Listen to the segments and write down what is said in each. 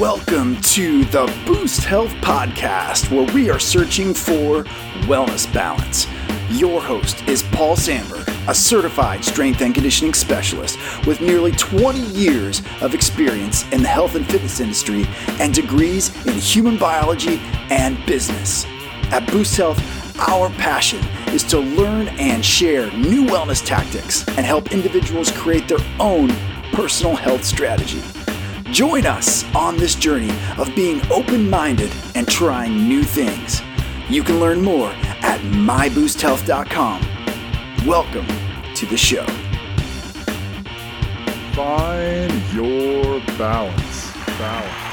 Welcome to the Boost Health Podcast, where we are searching for wellness balance. Your host is Paul Sandberg, a certified strength and conditioning specialist with nearly 20 years of experience in the health and fitness industry and degrees in human biology and business. At Boost Health, our passion is to learn and share new wellness tactics and help individuals create their own personal health strategy. Join us on this journey of being open minded and trying new things. You can learn more at myboosthealth.com. Welcome to the show. Find your balance. Balance.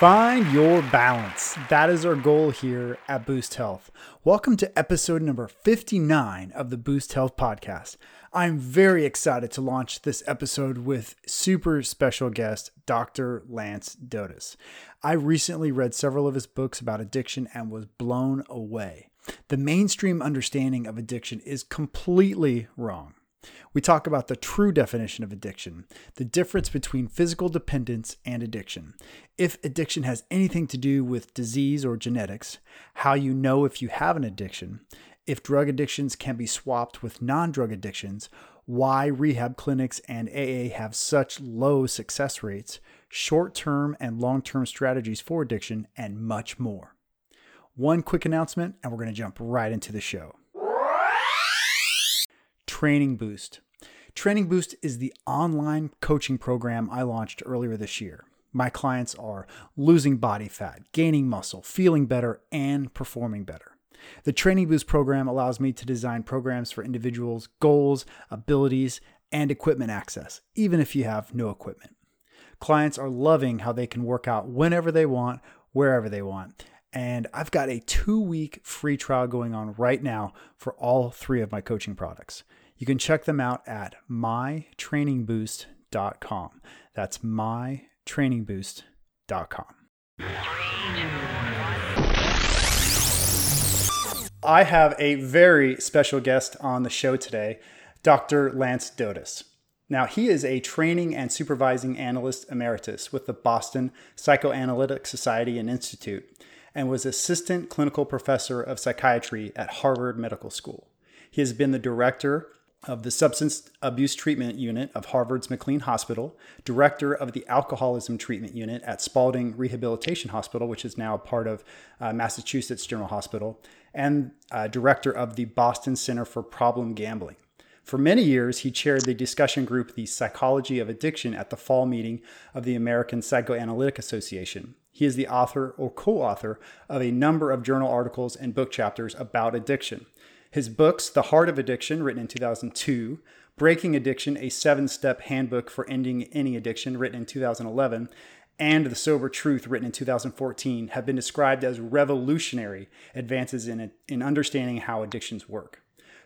Find your balance. That is our goal here at Boost Health. Welcome to episode number 59 of the Boost Health podcast. I'm very excited to launch this episode with super special guest, Dr. Lance Dodes. I recently read several of his books about addiction and was blown away. The mainstream understanding of addiction is completely wrong. We talk about the true definition of addiction, the difference between physical dependence and addiction, if addiction has anything to do with disease or genetics, how you know if you have an addiction, if drug addictions can be swapped with non drug addictions, why rehab clinics and AA have such low success rates, short term and long term strategies for addiction, and much more. One quick announcement, and we're going to jump right into the show. Training Boost. Training Boost is the online coaching program I launched earlier this year. My clients are losing body fat, gaining muscle, feeling better, and performing better. The Training Boost program allows me to design programs for individuals' goals, abilities, and equipment access, even if you have no equipment. Clients are loving how they can work out whenever they want, wherever they want. And I've got a two week free trial going on right now for all three of my coaching products. You can check them out at mytrainingboost.com. That's mytrainingboost.com. I have a very special guest on the show today, Dr. Lance Dodes. Now, he is a training and supervising analyst emeritus with the Boston Psychoanalytic Society and Institute and was assistant clinical professor of psychiatry at Harvard Medical School. He has been the director of the Substance Abuse Treatment Unit of Harvard's McLean Hospital, director of the Alcoholism Treatment Unit at Spaulding Rehabilitation Hospital, which is now part of uh, Massachusetts General Hospital, and uh, director of the Boston Center for Problem Gambling. For many years, he chaired the discussion group, The Psychology of Addiction, at the fall meeting of the American Psychoanalytic Association. He is the author or co author of a number of journal articles and book chapters about addiction. His books, The Heart of Addiction, written in 2002, Breaking Addiction, a seven step handbook for ending any addiction, written in 2011, and The Sober Truth, written in 2014, have been described as revolutionary advances in, in understanding how addictions work.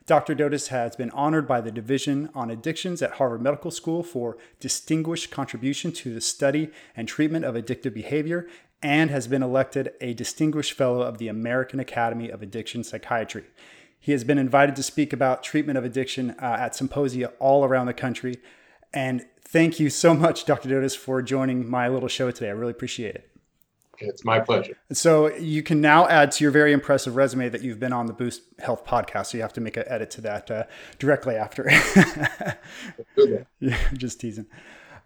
Dr. Dodes has been honored by the Division on Addictions at Harvard Medical School for distinguished contribution to the study and treatment of addictive behavior and has been elected a distinguished fellow of the American Academy of Addiction Psychiatry. He has been invited to speak about treatment of addiction uh, at symposia all around the country. And thank you so much, Dr. Dodes, for joining my little show today. I really appreciate it. It's my pleasure. So you can now add to your very impressive resume that you've been on the Boost Health podcast. So you have to make an edit to that uh, directly after. yeah, just teasing.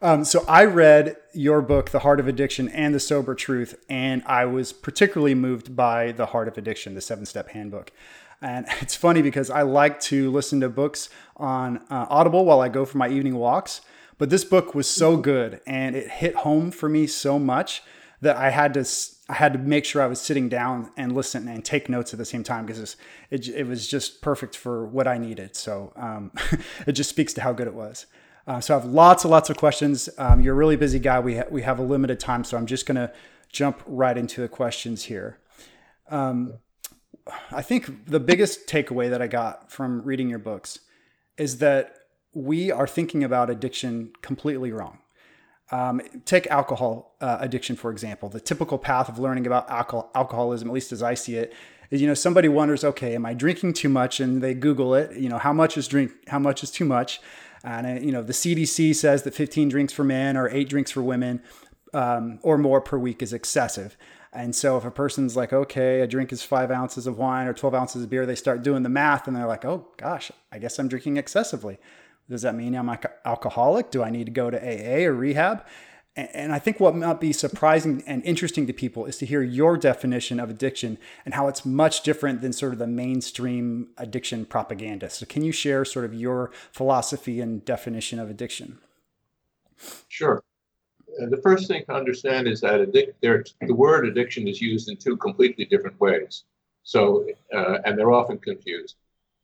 Um, so I read your book, The Heart of Addiction and The Sober Truth, and I was particularly moved by The Heart of Addiction, the seven step handbook. And it's funny because I like to listen to books on uh, Audible while I go for my evening walks. But this book was so good and it hit home for me so much that I had to I had to make sure I was sitting down and listen and take notes at the same time because it, it, was just perfect for what I needed. So um, it just speaks to how good it was. Uh, so I have lots and lots of questions. Um, you're a really busy guy. We ha- we have a limited time, so I'm just gonna jump right into the questions here. Um, I think the biggest takeaway that I got from reading your books is that we are thinking about addiction completely wrong. Um, take alcohol uh, addiction, for example. The typical path of learning about alcohol, alcoholism, at least as I see it, is you know somebody wonders, okay, am I drinking too much? And they Google it. You know, how much is drink? How much is too much? And uh, you know, the CDC says that 15 drinks for men or eight drinks for women um, or more per week is excessive. And so if a person's like, okay, a drink is five ounces of wine or 12 ounces of beer, they start doing the math and they're like, oh gosh, I guess I'm drinking excessively. Does that mean I'm alcoholic? Do I need to go to AA or rehab? And I think what might be surprising and interesting to people is to hear your definition of addiction and how it's much different than sort of the mainstream addiction propaganda. So, can you share sort of your philosophy and definition of addiction? Sure. Uh, the first thing to understand is that addic- the word addiction is used in two completely different ways. So, uh, and they're often confused.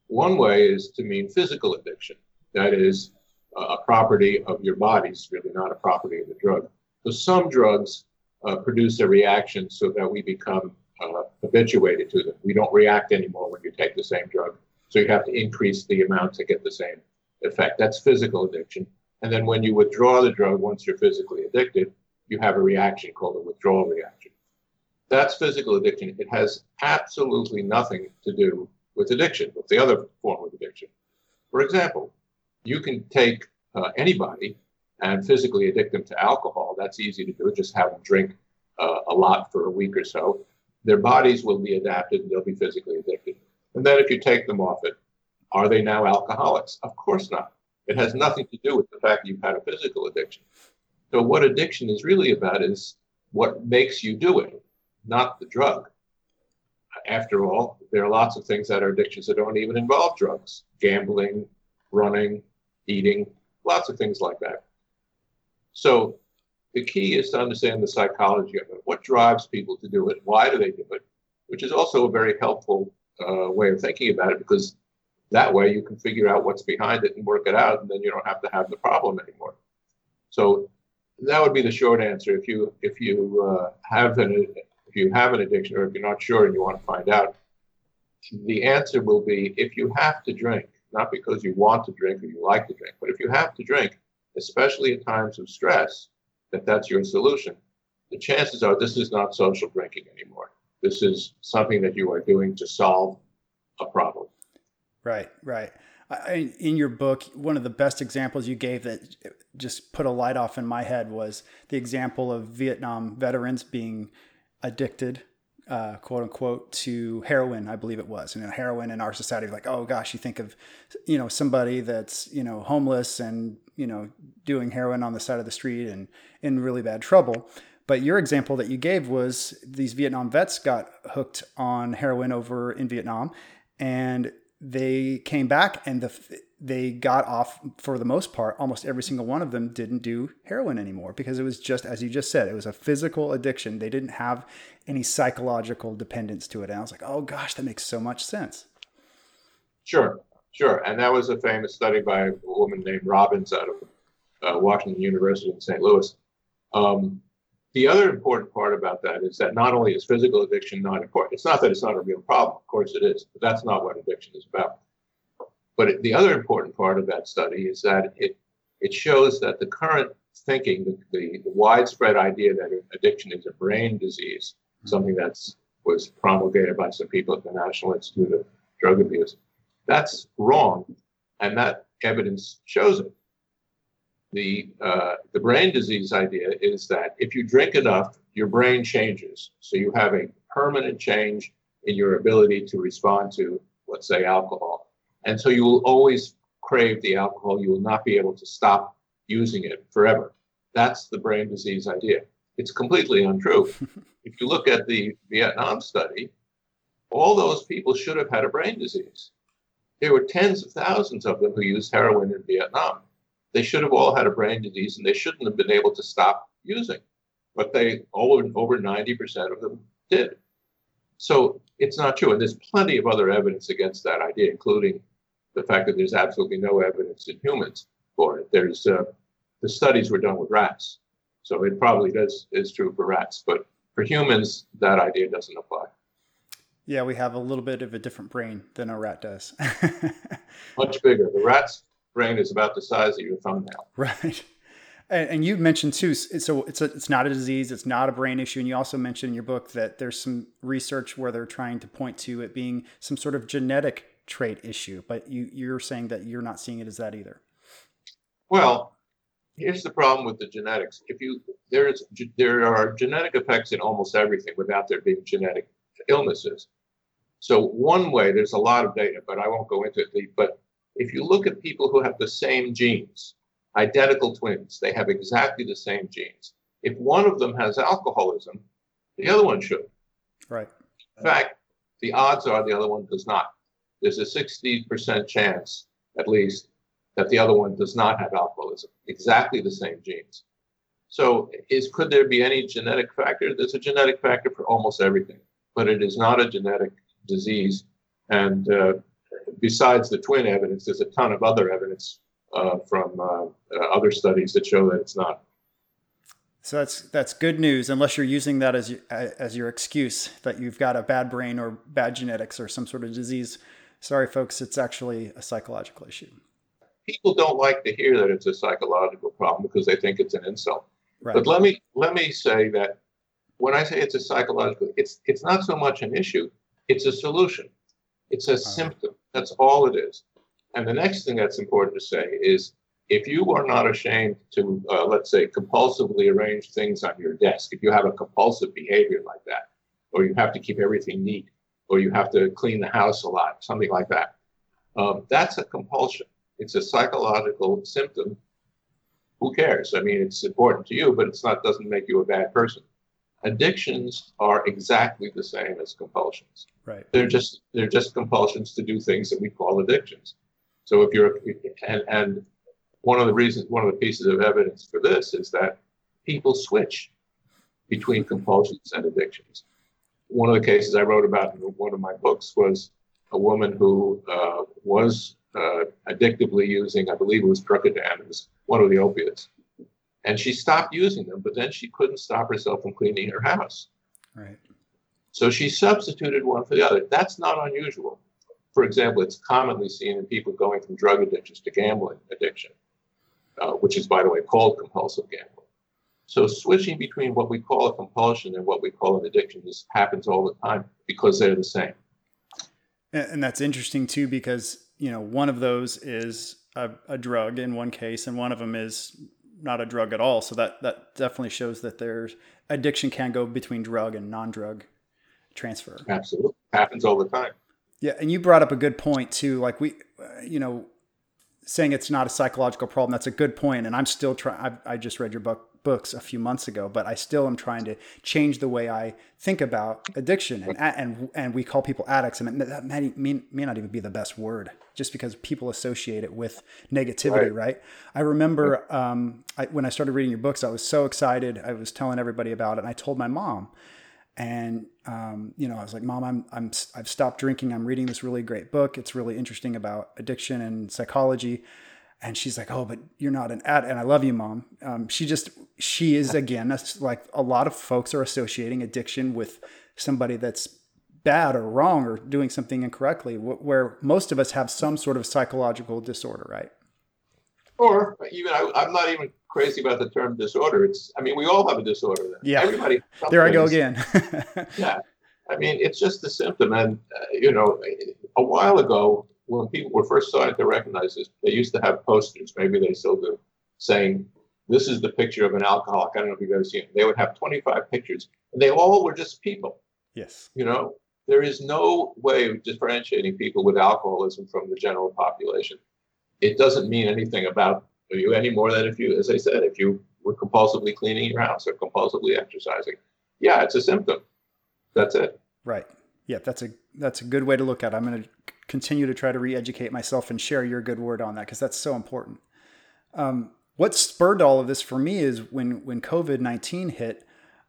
One way is to mean physical addiction. That is, a property of your body it's really not a property of the drug. So some drugs uh, produce a reaction so that we become uh, habituated to them. We don't react anymore when you take the same drug. So you have to increase the amount to get the same effect. That's physical addiction. And then when you withdraw the drug, once you're physically addicted, you have a reaction called a withdrawal reaction. That's physical addiction. It has absolutely nothing to do with addiction, with the other form of addiction. For example, you can take uh, anybody and physically addict them to alcohol. That's easy to do. Just have them drink uh, a lot for a week or so. Their bodies will be adapted and they'll be physically addicted. And then if you take them off it, are they now alcoholics? Of course not. It has nothing to do with the fact that you've had a physical addiction. So, what addiction is really about is what makes you do it, not the drug. After all, there are lots of things that are addictions that don't even involve drugs gambling, running, eating, lots of things like that. So the key is to understand the psychology of it. What drives people to do it? Why do they do it? Which is also a very helpful uh, way of thinking about it because that way you can figure out what's behind it and work it out, and then you don't have to have the problem anymore. So that would be the short answer. If you if you uh, have an if you have an addiction or if you're not sure and you want to find out, the answer will be if you have to drink, not because you want to drink or you like to drink, but if you have to drink, especially in times of stress, that that's your solution. The chances are this is not social drinking anymore. This is something that you are doing to solve a problem. Right, right. I, in your book, one of the best examples you gave that just put a light off in my head was the example of Vietnam veterans being addicted uh, quote unquote to heroin, I believe it was. And heroin in our society, like, oh gosh, you think of, you know, somebody that's, you know, homeless and, you know, doing heroin on the side of the street and in really bad trouble. But your example that you gave was these Vietnam vets got hooked on heroin over in Vietnam and they came back and the they got off for the most part almost every single one of them didn't do heroin anymore because it was just as you just said it was a physical addiction. They didn't have any psychological dependence to it. And i was like oh gosh that makes so much sense. Sure sure. And that was a famous study by a woman named Robins out of uh, washington university in st louis. Um, the other important part about that is that not only is physical addiction not important, it's not that it's not a real problem, of course it is, but that's not what addiction is about. But it, the other important part of that study is that it, it shows that the current thinking, the, the, the widespread idea that addiction is a brain disease, something that's was promulgated by some people at the National Institute of Drug Abuse, that's wrong. And that evidence shows it the uh, the brain disease idea is that if you drink enough, your brain changes. So you have a permanent change in your ability to respond to, let's say, alcohol. And so you will always crave the alcohol. You will not be able to stop using it forever. That's the brain disease idea. It's completely untrue. if you look at the Vietnam study, all those people should have had a brain disease. There were tens of thousands of them who used heroin in Vietnam they should have all had a brain disease and they shouldn't have been able to stop using. But they over over 90% of them did. So it's not true. And there's plenty of other evidence against that idea, including the fact that there's absolutely no evidence in humans for it. There's uh, the studies were done with rats. So it probably does is true for rats, but for humans, that idea doesn't apply. Yeah, we have a little bit of a different brain than a rat does. Much bigger. The rats brain is about the size of your thumbnail. Right. And, and you mentioned too, so it's a, it's not a disease, it's not a brain issue, and you also mentioned in your book that there's some research where they're trying to point to it being some sort of genetic trait issue, but you you're saying that you're not seeing it as that either. Well, here's the problem with the genetics. If you there's there are genetic effects in almost everything without there being genetic illnesses. So one way, there's a lot of data, but I won't go into it. But if you look at people who have the same genes, identical twins, they have exactly the same genes. If one of them has alcoholism, the other one should. Right. In fact, the odds are the other one does not. There's a 60% chance, at least, that the other one does not have alcoholism. Exactly the same genes. So, is could there be any genetic factor? There's a genetic factor for almost everything, but it is not a genetic disease. And uh, besides the twin evidence, there's a ton of other evidence uh, from uh, uh, other studies that show that it's not. So that's that's good news, unless you're using that as as your excuse that you've got a bad brain or bad genetics or some sort of disease. Sorry, folks, it's actually a psychological issue. People don't like to hear that it's a psychological problem because they think it's an insult. Right. But let me let me say that when I say it's a psychological, it's it's not so much an issue; it's a solution. It's a uh-huh. symptom. That's all it is. And the next thing that's important to say is if you are not ashamed to, uh, let's say, compulsively arrange things on your desk, if you have a compulsive behavior like that, or you have to keep everything neat, or you have to clean the house a lot, something like that, um, that's a compulsion. It's a psychological symptom. Who cares? I mean, it's important to you, but it's not doesn't make you a bad person. Addictions are exactly the same as compulsions. Right. They're just they're just compulsions to do things that we call addictions. So if you're and, and one of the reasons, one of the pieces of evidence for this is that people switch between compulsions and addictions. One of the cases I wrote about in one of my books was a woman who uh, was uh, addictively using, I believe it was Percodan, it was one of the opiates, and she stopped using them, but then she couldn't stop herself from cleaning her house. Right. So she substituted one for the other. That's not unusual. For example, it's commonly seen in people going from drug addictions to gambling addiction, uh, which is, by the way, called compulsive gambling. So switching between what we call a compulsion and what we call an addiction just happens all the time because they're the same. And that's interesting too, because you know one of those is a, a drug in one case, and one of them is not a drug at all. So that that definitely shows that there's addiction can go between drug and non-drug transfer. Absolutely, happens all the time. Yeah, and you brought up a good point too. Like we, uh, you know, saying it's not a psychological problem. That's a good point, and I'm still trying. I just read your book books a few months ago, but I still am trying to change the way I think about addiction. And and and we call people addicts, and that may, may, may not even be the best word, just because people associate it with negativity, right? right? I remember um, I, when I started reading your books, I was so excited. I was telling everybody about it, and I told my mom. And um, you know, I was like, "Mom, I'm I'm I've stopped drinking. I'm reading this really great book. It's really interesting about addiction and psychology." And she's like, "Oh, but you're not an ad." And I love you, mom. Um, she just she is again that's like a lot of folks are associating addiction with somebody that's bad or wrong or doing something incorrectly, where most of us have some sort of psychological disorder, right? Or even I, am not even crazy about the term disorder. It's I mean we all have a disorder. Then. Yeah. Everybody. There I go again. yeah. I mean it's just a symptom, and uh, you know, a while ago when people were first starting to recognize this, they used to have posters, maybe they still do, saying, This is the picture of an alcoholic. I don't know if you've ever seen it. They would have 25 pictures, and they all were just people. Yes. You know, there is no way of differentiating people with alcoholism from the general population. It doesn't mean anything about you any more than if you, as I said, if you were compulsively cleaning your house or compulsively exercising. Yeah, it's a symptom. That's it. Right. Yeah, that's a that's a good way to look at it. I'm going to continue to try to re-educate myself and share your good word on that because that's so important. Um, what spurred all of this for me is when when COVID nineteen hit.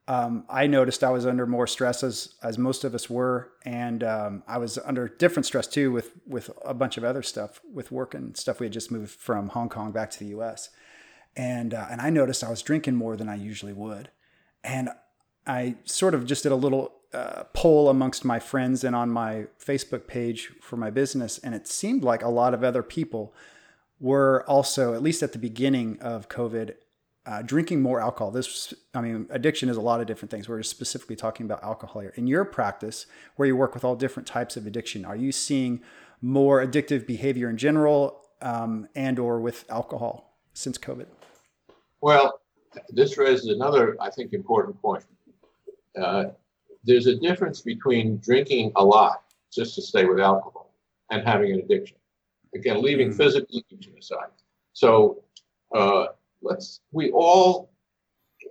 Um, I noticed I was under more stress as as most of us were, and um, I was under different stress too with with a bunch of other stuff with work and stuff. We had just moved from Hong Kong back to the U.S. and uh, and I noticed I was drinking more than I usually would, and I sort of just did a little uh, poll amongst my friends and on my Facebook page for my business, and it seemed like a lot of other people were also, at least at the beginning of COVID, uh, drinking more alcohol. This, I mean, addiction is a lot of different things. We're specifically talking about alcohol here. In your practice, where you work with all different types of addiction, are you seeing more addictive behavior in general, um, and or with alcohol since COVID? Well, this raises another, I think, important point. Uh, there's a difference between drinking a lot just to stay with alcohol and having an addiction. Again, leaving mm-hmm. physical addiction aside. So uh, let's we all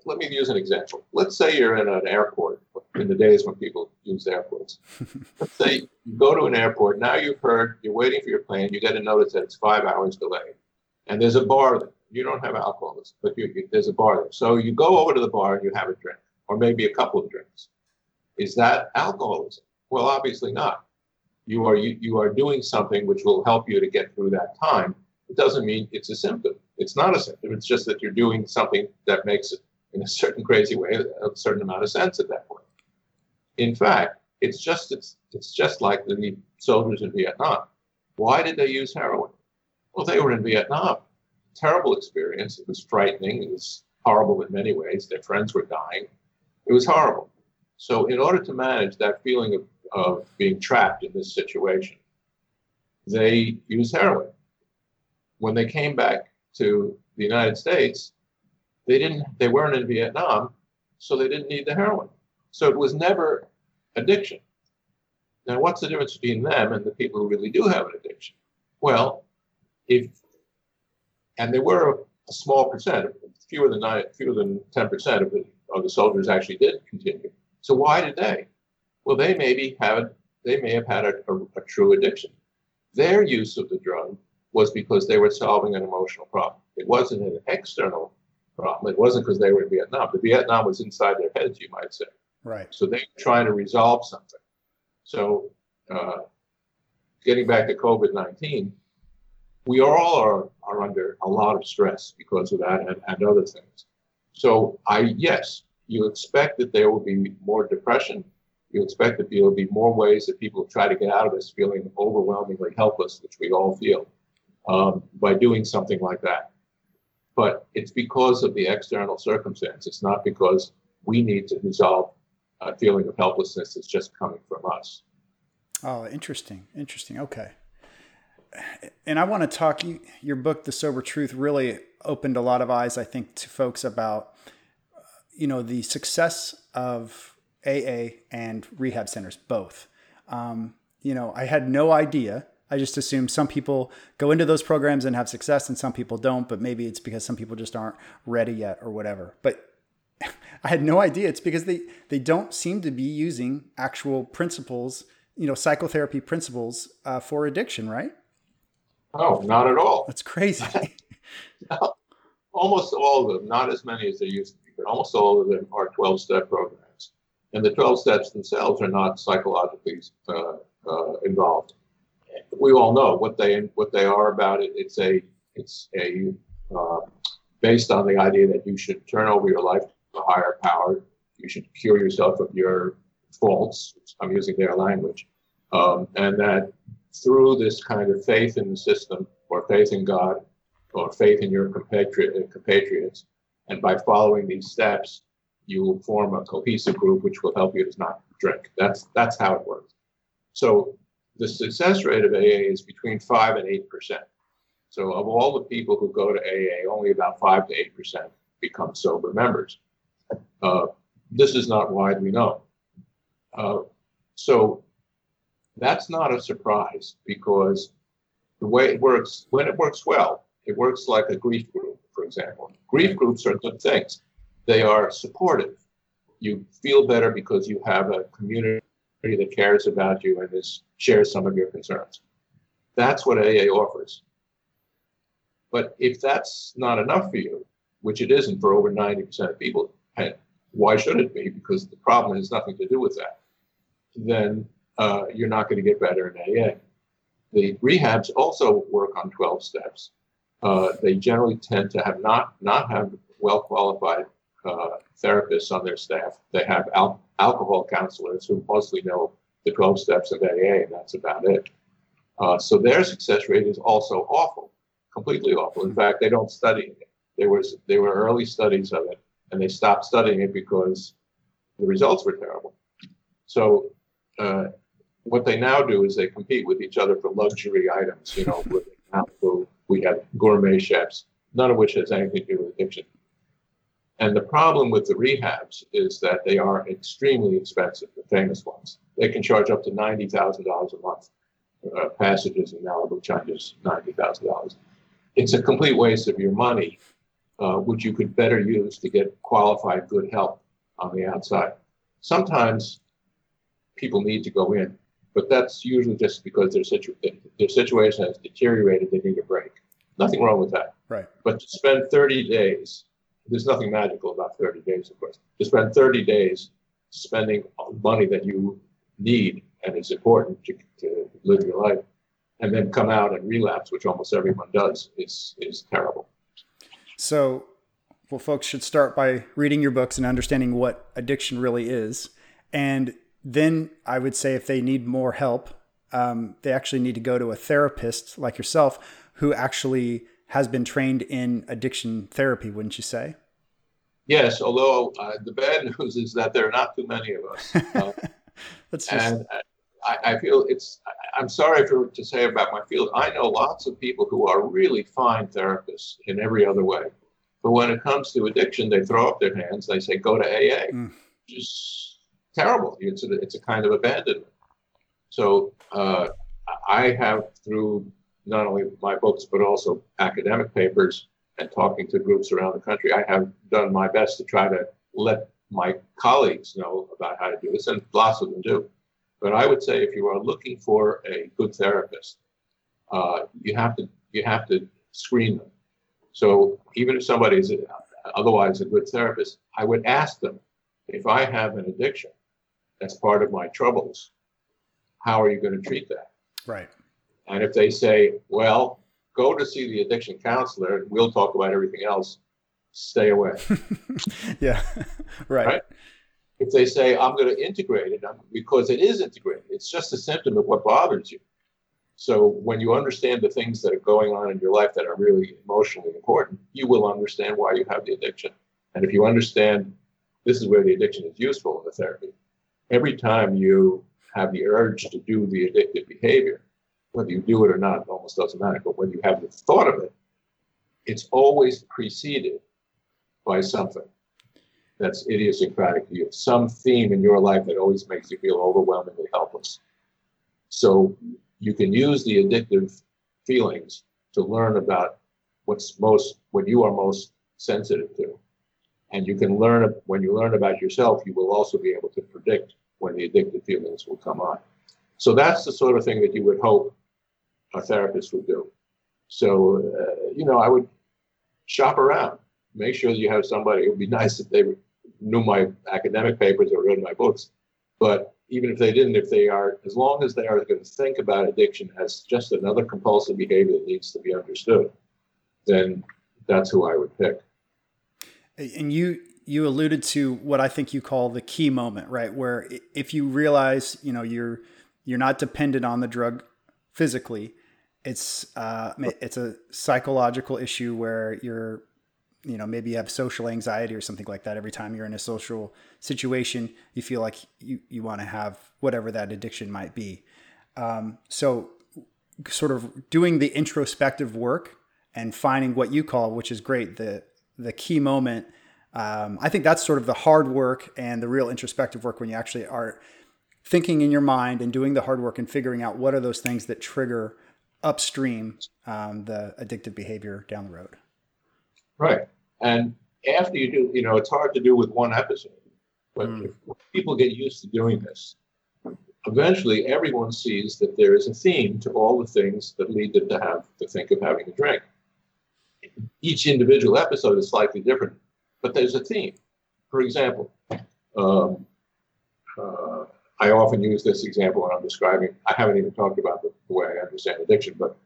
let me use an example. Let's say you're in an airport in the days when people use airports. let's say you go to an airport. Now you've heard you're waiting for your plane. You get a notice that it's five hours delayed, and there's a bar there. You don't have alcohol, but you, you, there's a bar there. So you go over to the bar and you have a drink, or maybe a couple of drinks. Is that alcoholism? Well, obviously not. You are you, you are doing something which will help you to get through that time. It doesn't mean it's a symptom. It's not a symptom. It's just that you're doing something that makes it, in a certain crazy way, a certain amount of sense at that point. In fact, it's just it's it's just like the soldiers in Vietnam. Why did they use heroin? Well, they were in Vietnam. Terrible experience. It was frightening. It was horrible in many ways. Their friends were dying. It was horrible. So, in order to manage that feeling of, of being trapped in this situation, they used heroin. When they came back to the United States, they didn't they weren't in Vietnam, so they didn't need the heroin. So it was never addiction. Now, what's the difference between them and the people who really do have an addiction? Well, if and there were a, small percent, fewer than nine, fewer than ten percent of the of the soldiers actually did continue. So why did they? Well, they maybe had they may have had a, a, a true addiction. Their use of the drug was because they were solving an emotional problem. It wasn't an external problem. It wasn't because they were in Vietnam. The Vietnam was inside their heads, you might say. Right. So they were trying to resolve something. So, uh, getting back to COVID 19, we all are, are under a lot of stress because of that and, and other things. So, I, yes, you expect that there will be more depression. You expect that there will be more ways that people try to get out of this feeling overwhelmingly helpless, which we all feel um, by doing something like that. But it's because of the external circumstance. It's not because we need to resolve a feeling of helplessness that's just coming from us. Oh, interesting. Interesting. Okay. And I want to talk. You, your book, The Sober Truth, really opened a lot of eyes, I think, to folks about, you know, the success of AA and rehab centers, both. Um, you know, I had no idea I just assume some people go into those programs and have success and some people don't, but maybe it's because some people just aren't ready yet or whatever. But I had no idea. It's because they, they don't seem to be using actual principles, you know, psychotherapy principles uh, for addiction, right? Oh, not at all. That's crazy. no, almost all of them, not as many as they used but almost all of them are 12 step programs. And the 12 steps themselves are not psychologically uh, uh, involved we all know what they what they are about it. It's a it's a uh, based on the idea that you should turn over your life to a higher power. You should cure yourself of your faults. I'm using their language, um, and that through this kind of faith in the system, or faith in God, or faith in your compatriot, compatriots, and by following these steps, you will form a cohesive group which will help you to not drink. That's that's how it works. So the success rate of AA is between 5 and 8%. So, of all the people who go to AA, only about 5 to 8% become sober members. Uh, this is not widely known. Uh, so, that's not a surprise because the way it works, when it works well, it works like a grief group, for example. Grief groups are good things, they are supportive. You feel better because you have a community that cares about you and is, shares some of your concerns. That's what AA offers. But if that's not enough for you, which it isn't for over 90% of people, and why should it be? Because the problem has nothing to do with that. Then uh, you're not going to get better in AA. The rehabs also work on 12 steps. Uh, they generally tend to have not not have well qualified uh, therapists on their staff. They have al- alcohol counselors who mostly know the 12 steps of AA, and that's about it. Uh, so their success rate is also awful, completely awful. In fact, they don't study it. There was there were early studies of it, and they stopped studying it because the results were terrible. So uh, what they now do is they compete with each other for luxury items. You know, with we have gourmet chefs, none of which has anything to do with addiction. And the problem with the rehabs is that they are extremely expensive, the famous ones. They can charge up to $90,000 a month. Uh, passages in Malibu charges $90,000. It's a complete waste of your money, uh, which you could better use to get qualified good help on the outside. Sometimes people need to go in, but that's usually just because their, situ- their situation has deteriorated, they need a break. Nothing wrong with that. Right. But to spend 30 days there's nothing magical about 30 days, of course. To spend 30 days spending money that you need and it's important to, to live your life, and then come out and relapse, which almost everyone does, is is terrible. So, well, folks should start by reading your books and understanding what addiction really is, and then I would say if they need more help, um, they actually need to go to a therapist like yourself who actually has been trained in addiction therapy, wouldn't you say? Yes, although uh, the bad news is that there are not too many of us. Uh, That's just... And I, I, feel it's, I'm sorry for, to say about my field, I know lots of people who are really fine therapists in every other way. But when it comes to addiction, they throw up their hands, they say, go to AA. Mm. Just terrible. It's a, it's a kind of abandonment. So uh, I have, through not only my books, but also academic papers and talking to groups around the country, I have done my best to try to let my colleagues know about how to do this, and lots of them do. But I would say if you are looking for a good therapist, uh, you have to you have to screen them. So even if somebody is otherwise a good therapist, I would ask them if I have an addiction that's part of my troubles, how are you going to treat that? Right. And if they say, well, go to see the addiction counselor and we'll talk about everything else, stay away. yeah, right. right. If they say, I'm going to integrate it, because it is integrated, it's just a symptom of what bothers you. So when you understand the things that are going on in your life that are really emotionally important, you will understand why you have the addiction. And if you understand this is where the addiction is useful in the therapy, every time you have the urge to do the addictive behavior, whether you do it or not, it almost doesn't matter. But when you have the thought of it, it's always preceded by something that's idiosyncratic to you, some theme in your life that always makes you feel overwhelmingly helpless. So you can use the addictive feelings to learn about what's most, what you are most sensitive to. And you can learn, when you learn about yourself, you will also be able to predict when the addictive feelings will come on. So that's the sort of thing that you would hope a therapist would do. So, uh, you know, I would shop around, make sure that you have somebody. It would be nice if they knew my academic papers or read my books. But even if they didn't, if they are, as long as they are going to think about addiction as just another compulsive behavior that needs to be understood, then that's who I would pick. And you you alluded to what I think you call the key moment, right? Where if you realize, you know, you're you're not dependent on the drug physically, it's uh, it's a psychological issue where you're you know maybe you have social anxiety or something like that every time you're in a social situation you feel like you, you want to have whatever that addiction might be um, so sort of doing the introspective work and finding what you call which is great the the key moment um, i think that's sort of the hard work and the real introspective work when you actually are thinking in your mind and doing the hard work and figuring out what are those things that trigger upstream um, the addictive behavior down the road. Right. And after you do, you know, it's hard to do with one episode, but mm. if people get used to doing this, eventually everyone sees that there is a theme to all the things that lead them to have to think of having a drink. Each individual episode is slightly different, but there's a theme. For example, um, uh, I often use this example when I'm describing, I haven't even talked about the, the way I understand addiction, but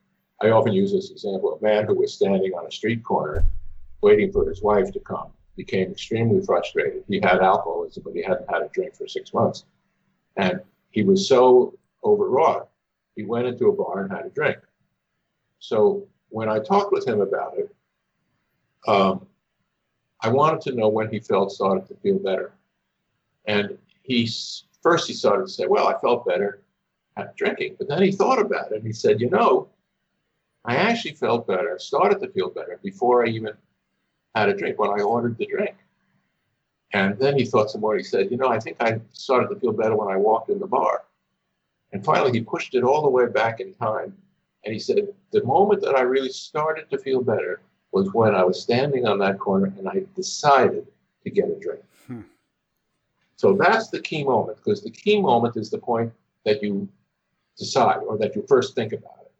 I often use this example. A man who was standing on a street corner waiting for his wife to come became extremely frustrated. He had alcoholism, but he hadn't had a drink for six months. And he was so overwrought, he went into a bar and had a drink. So when I talked with him about it, um, I wanted to know when he felt started to feel better. And he first he started to say, "Well, I felt better at drinking," but then he thought about it and he said, "You know, I actually felt better, started to feel better before I even had a drink when I ordered the drink." And then he thought some more. He said, "You know, I think I started to feel better when I walked in the bar." And finally, he pushed it all the way back in time, and he said, "The moment that I really started to feel better." Was when I was standing on that corner and I decided to get a drink. Hmm. So that's the key moment because the key moment is the point that you decide or that you first think about it.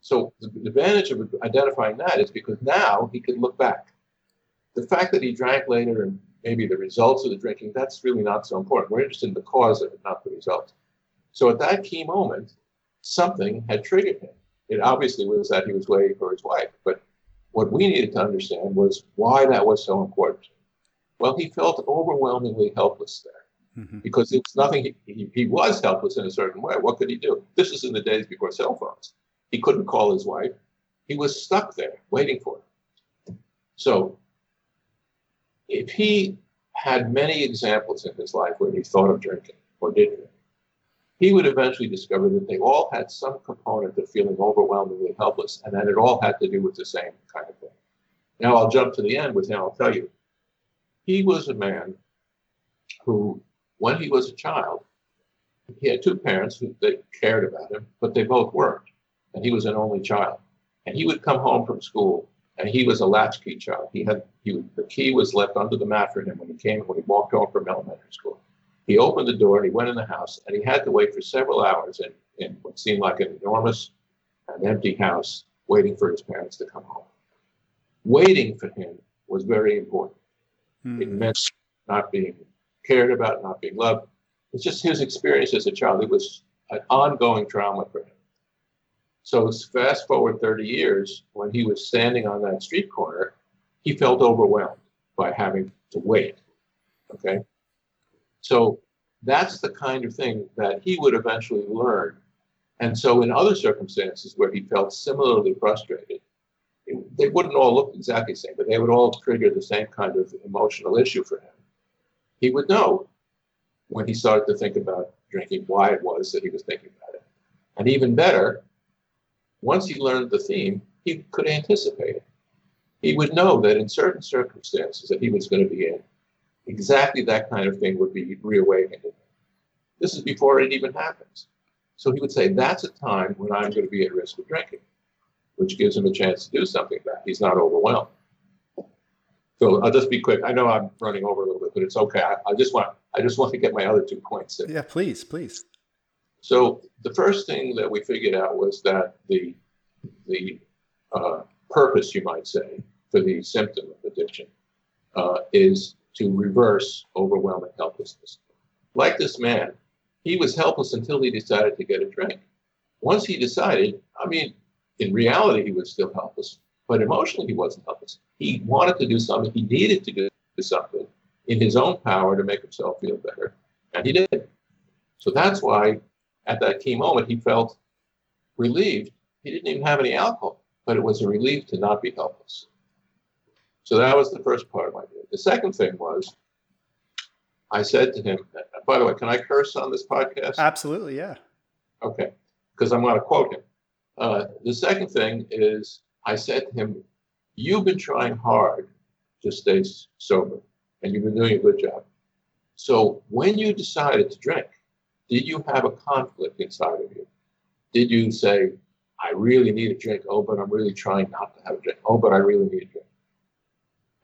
So the, the advantage of identifying that is because now he can look back. The fact that he drank later and maybe the results of the drinking, that's really not so important. We're interested in the cause of it, not the result. So at that key moment, something had triggered him. It obviously was that he was waiting for his wife, but what we needed to understand was why that was so important. Well, he felt overwhelmingly helpless there mm-hmm. because it's nothing, he, he, he, was helpless in a certain way. What could he do? This is in the days before cell phones. He couldn't call his wife. He was stuck there waiting for her. So, if he had many examples in his life where he thought of drinking or did drink, he would eventually discover that they all had some component of feeling overwhelmingly helpless, and that it all had to do with the same kind of thing. Now I'll jump to the end with him. I'll tell you, he was a man who, when he was a child, he had two parents who they cared about him, but they both worked, and he was an only child. And he would come home from school, and he was a latchkey child. He had he, the key was left under the mat for him when he came when he walked home from elementary school. He opened the door and he went in the house and he had to wait for several hours in, in what seemed like an enormous and empty house waiting for his parents to come home. Waiting for him was very important. Mm. It meant not being cared about, not being loved. It's just his experience as a child. It was an ongoing trauma for him. So fast forward 30 years, when he was standing on that street corner, he felt overwhelmed by having to wait. Okay. So that's the kind of thing that he would eventually learn. And so, in other circumstances where he felt similarly frustrated, they wouldn't all look exactly the same, but they would all trigger the same kind of emotional issue for him. He would know when he started to think about drinking why it was that he was thinking about it. And even better, once he learned the theme, he could anticipate it. He would know that in certain circumstances that he was going to be in, exactly that kind of thing would be reawakened. This is before it even happens. So he would say, that's a time when I'm going to be at risk of drinking, which gives him a chance to do something about it. He's not overwhelmed. So I'll just be quick. I know I'm running over a little bit, but it's okay. I, I just want I just want to get my other two points in. Yeah, please, please. So the first thing that we figured out was that the the uh, purpose, you might say, for the symptom of addiction uh, is to reverse overwhelming helplessness. Like this man, he was helpless until he decided to get a drink. Once he decided, I mean, in reality, he was still helpless, but emotionally, he wasn't helpless. He wanted to do something, he needed to do something in his own power to make himself feel better, and he did. So that's why at that key moment, he felt relieved. He didn't even have any alcohol, but it was a relief to not be helpless. So that was the first part of my day. The second thing was I said to him, by the way, can I curse on this podcast? Absolutely, yeah. Okay, because I'm going to quote him. Uh, the second thing is I said to him, You've been trying hard to stay sober, and you've been doing a good job. So when you decided to drink, did you have a conflict inside of you? Did you say, I really need a drink? Oh, but I'm really trying not to have a drink. Oh, but I really need a drink.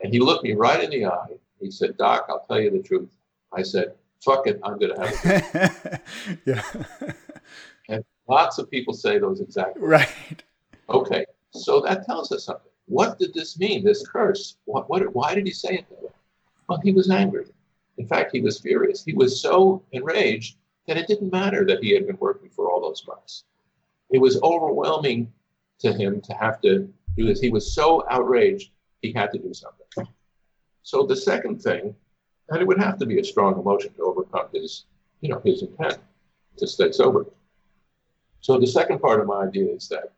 And he looked me right in the eye. He said, Doc, I'll tell you the truth. I said, fuck it, I'm going to have it. yeah. and lots of people say those exact words. Right. Okay. So that tells us something. What did this mean, this curse? What, what, why did he say it that way? Well, he was angry. In fact, he was furious. He was so enraged that it didn't matter that he had been working for all those months. It was overwhelming to him to have to do this. He was so outraged he had to do something. So the second thing, and it would have to be a strong emotion to overcome his, you know, his intent to stay sober. So the second part of my idea is that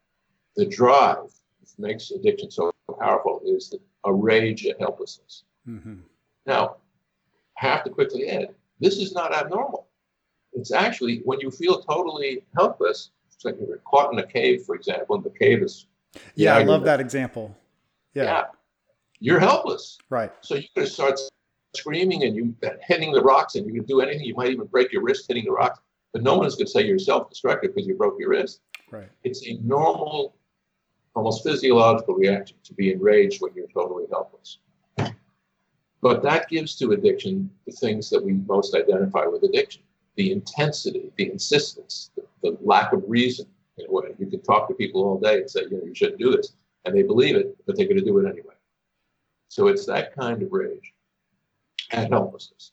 the drive that makes addiction so powerful is a rage at helplessness. Mm-hmm. Now, I have to quickly add this is not abnormal. It's actually when you feel totally helpless, it's like you're caught in a cave, for example, and the cave is. Yeah, I love that example. Yeah. yeah. You're helpless. Right. So you can start screaming and you hitting the rocks and you can do anything. You might even break your wrist hitting the rocks, but no one is going to say you're self-destructive because you broke your wrist. Right. It's a normal, almost physiological reaction to be enraged when you're totally helpless. But that gives to addiction the things that we most identify with addiction the intensity, the insistence, the, the lack of reason in a way. You can talk to people all day and say, you know, you shouldn't do this. And they believe it, but they're going to do it anyway. So it's that kind of rage and helplessness.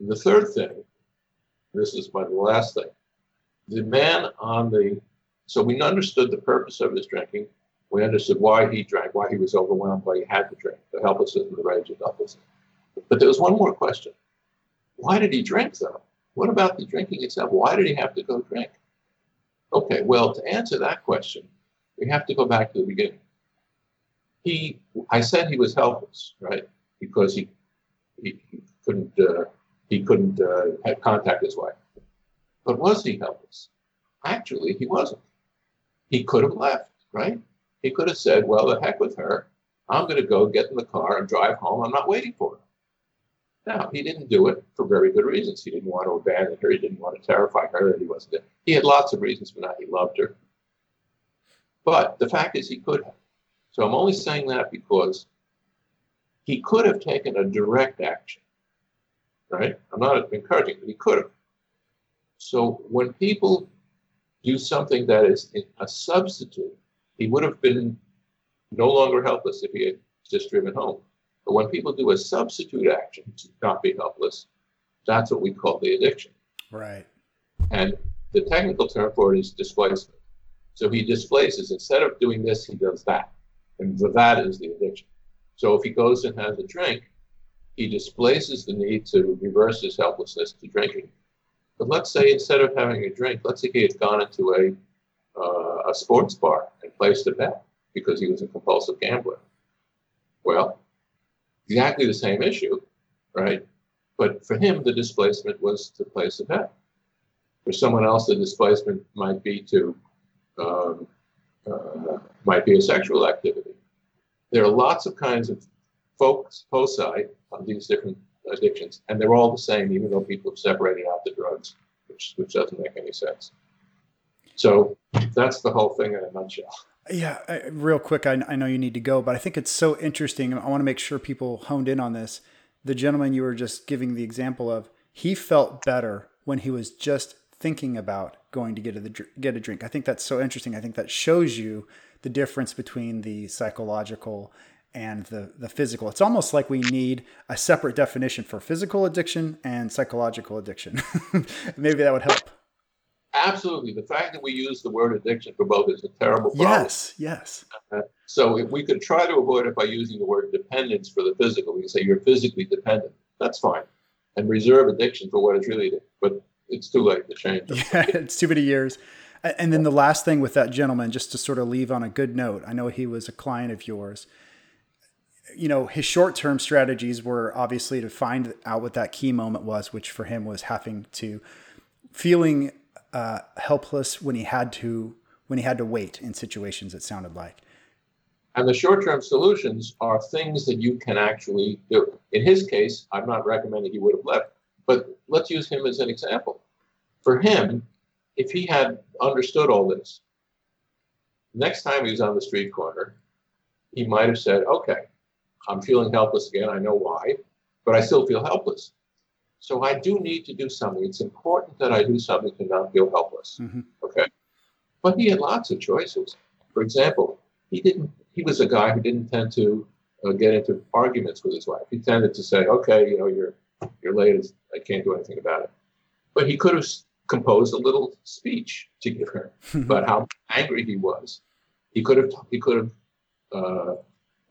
And the third thing, this is my last thing, the man on the, so we understood the purpose of his drinking. We understood why he drank, why he was overwhelmed, why he had to drink, the helplessness and the rage and helplessness. But there was one more question. Why did he drink though? What about the drinking itself? Why did he have to go drink? Okay, well, to answer that question, we have to go back to the beginning. He, I said he was helpless, right? Because he he, couldn't uh, he couldn't uh, have contact his wife. But was he helpless? Actually, he wasn't. He could have left, right? He could have said, "Well, the heck with her. I'm going to go get in the car and drive home. I'm not waiting for her." Now, he didn't do it for very good reasons. He didn't want to abandon her. He didn't want to terrify her. And he wasn't. There. He had lots of reasons for that. He loved her. But the fact is, he could have. So I'm only saying that because he could have taken a direct action, right? I'm not encouraging, but he could have. So when people do something that is a substitute, he would have been no longer helpless if he had just driven home. But when people do a substitute action to not be helpless, that's what we call the addiction. Right. And the technical term for it is displacement. So he displaces, instead of doing this, he does that. And that is the addiction. So if he goes and has a drink, he displaces the need to reverse his helplessness to drinking. But let's say instead of having a drink, let's say he had gone into a, uh, a sports bar and placed a bet because he was a compulsive gambler. Well, exactly the same issue, right? But for him, the displacement was to place a bet. For someone else, the displacement might be to um, uh, might be a sexual activity there are lots of kinds of focus, foci on these different addictions, and they're all the same, even though people have separated out the drugs, which, which doesn't make any sense. So that's the whole thing in a nutshell. Yeah, I, real quick, I, I know you need to go, but I think it's so interesting. I want to make sure people honed in on this. The gentleman you were just giving the example of, he felt better when he was just thinking about going to get a, get a drink. I think that's so interesting. I think that shows you the difference between the psychological and the, the physical. It's almost like we need a separate definition for physical addiction and psychological addiction. Maybe that would help. Absolutely. The fact that we use the word addiction for both is a terrible problem. Yes, yes. Uh, so if we could try to avoid it by using the word dependence for the physical, we can say you're physically dependent. That's fine. And reserve addiction for what it's really, but it's too late to change it. Yeah, it's too many years. And then the last thing with that gentleman, just to sort of leave on a good note, I know he was a client of yours. You know, his short term strategies were obviously to find out what that key moment was, which for him was having to feeling uh, helpless when he had to when he had to wait in situations. It sounded like. And the short term solutions are things that you can actually do. In his case, I'm not recommending he would have left, but let's use him as an example. For him, if he had understood all this, next time he was on the street corner, he might have said, okay, I'm feeling helpless again. I know why, but I still feel helpless. So I do need to do something. It's important that I do something to not feel helpless. Mm-hmm. Okay. But he had lots of choices. For example, he didn't, he was a guy who didn't tend to uh, get into arguments with his wife. He tended to say, okay, you know, you're, you're late. I can't do anything about it. But he could have composed a little speech to give her about how angry he was. He could have he could have uh,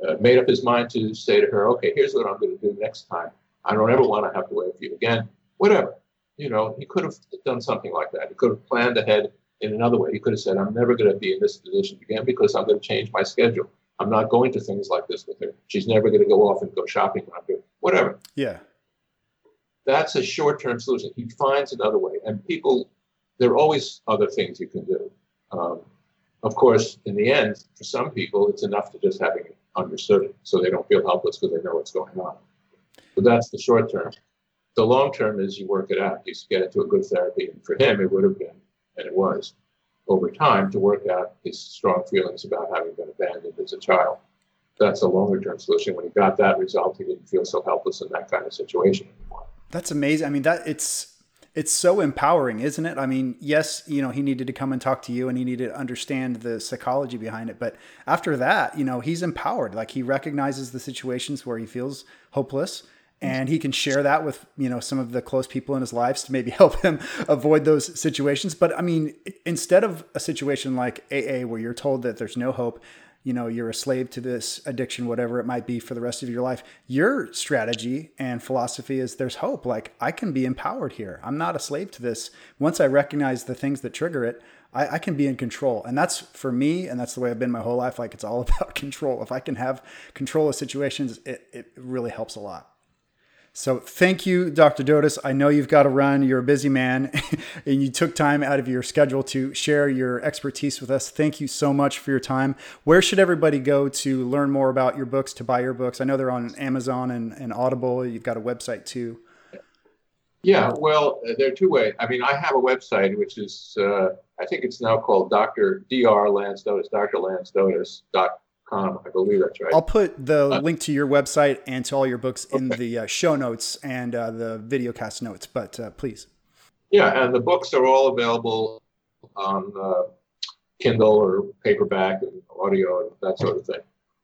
uh, made up his mind to say to her, "Okay, here's what I'm going to do next time. I don't ever want to have to wait for you again. Whatever." You know, he could have done something like that. He could have planned ahead in another way. He could have said, "I'm never going to be in this position again because I'm going to change my schedule. I'm not going to things like this with her. She's never going to go off and go shopping when I'm doing whatever. Yeah. That's a short-term solution. He finds another way, and people, there are always other things you can do. Um, of course, in the end, for some people, it's enough to just having it understood so they don't feel helpless because they know what's going on. But that's the short term. The long term is you work it out. You get into a good therapy, and for him, it would have been, and it was, over time to work out his strong feelings about having been abandoned as a child. That's a longer term solution. When he got that resolved, he didn't feel so helpless in that kind of situation anymore. That's amazing. I mean, that it's it's so empowering, isn't it? I mean, yes, you know, he needed to come and talk to you and he needed to understand the psychology behind it, but after that, you know, he's empowered. Like he recognizes the situations where he feels hopeless and he can share that with you know some of the close people in his lives to maybe help him avoid those situations but i mean instead of a situation like aa where you're told that there's no hope you know you're a slave to this addiction whatever it might be for the rest of your life your strategy and philosophy is there's hope. Like i can be empowered here. I'm not a slave to this. Once i recognize the things that trigger it I, I can be in control. And that's for me and that's the way i've been my whole life like it's all about control. If i can have control of situations it, it really helps a lot so thank you, Dr. Dodes. I know you've got to run. You're a busy man, and you took time out of your schedule to share your expertise with us. Thank you so much for your time. Where should everybody go to learn more about your books, to buy your books? I know they're on Amazon and, and Audible. You've got a website too. Yeah, well, uh, there are two ways. I mean, I have a website which is, uh, I think it's now called Dr. Dr. Lance Dodes, Dr. Lance Dodes dot com. I believe that's right. I'll put the uh, link to your website and to all your books in the uh, show notes and uh, the video cast notes, but uh, please. Yeah, and the books are all available on uh, Kindle or paperback and audio and that sort of thing.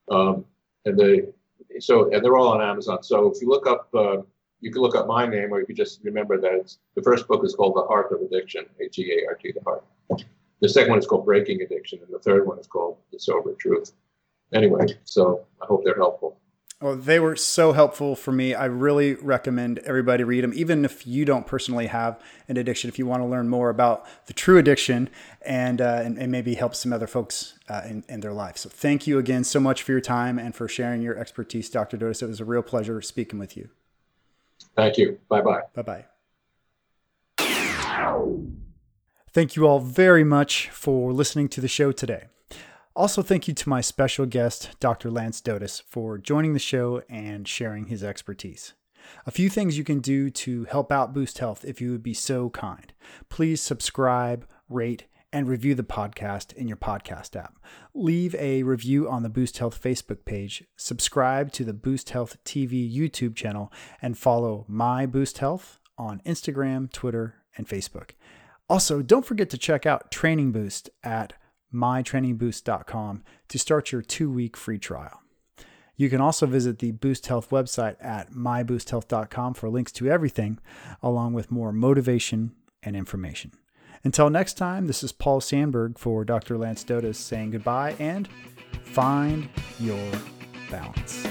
Um, and they so and they're all on Amazon. So if you look up, uh, you can look up my name, or you can just remember that it's the first book is called The Heart of Addiction, H E A R T, The Heart. The second one is called Breaking Addiction, and the third one is called The Sober Truth anyway, so I hope they're helpful. Well, they were so helpful for me. I really recommend everybody read them, even if you don't personally have an addiction. If you want to learn more about the true addiction and uh, and, and, maybe help some other folks uh, in, in their life. So, thank you again so much for your time and for sharing your expertise, Dr. Dodes. It was a real pleasure speaking with you. Thank you. Bye bye. Bye bye. Thank you all very much for listening to the show today. Also, thank you to my special guest, Dr. Lance Dodes, for joining the show and sharing his expertise. A few things you can do to help out Boost Health if you would be so kind. Please subscribe, rate, and review the podcast in your podcast app. Leave a review on the Boost Health Facebook page, subscribe to the Boost Health TV YouTube channel, and follow My Boost Health on Instagram, Twitter, and Facebook. Also, don't forget to check out Training Boost at mytrainingboost.com to start your two week free trial. You can also visit the Boost Health website at myboosthealth.com for links to everything, along with more motivation and information. Until next time, this is Paul Sandberg for Dr. Lance Dodes saying goodbye and find your balance.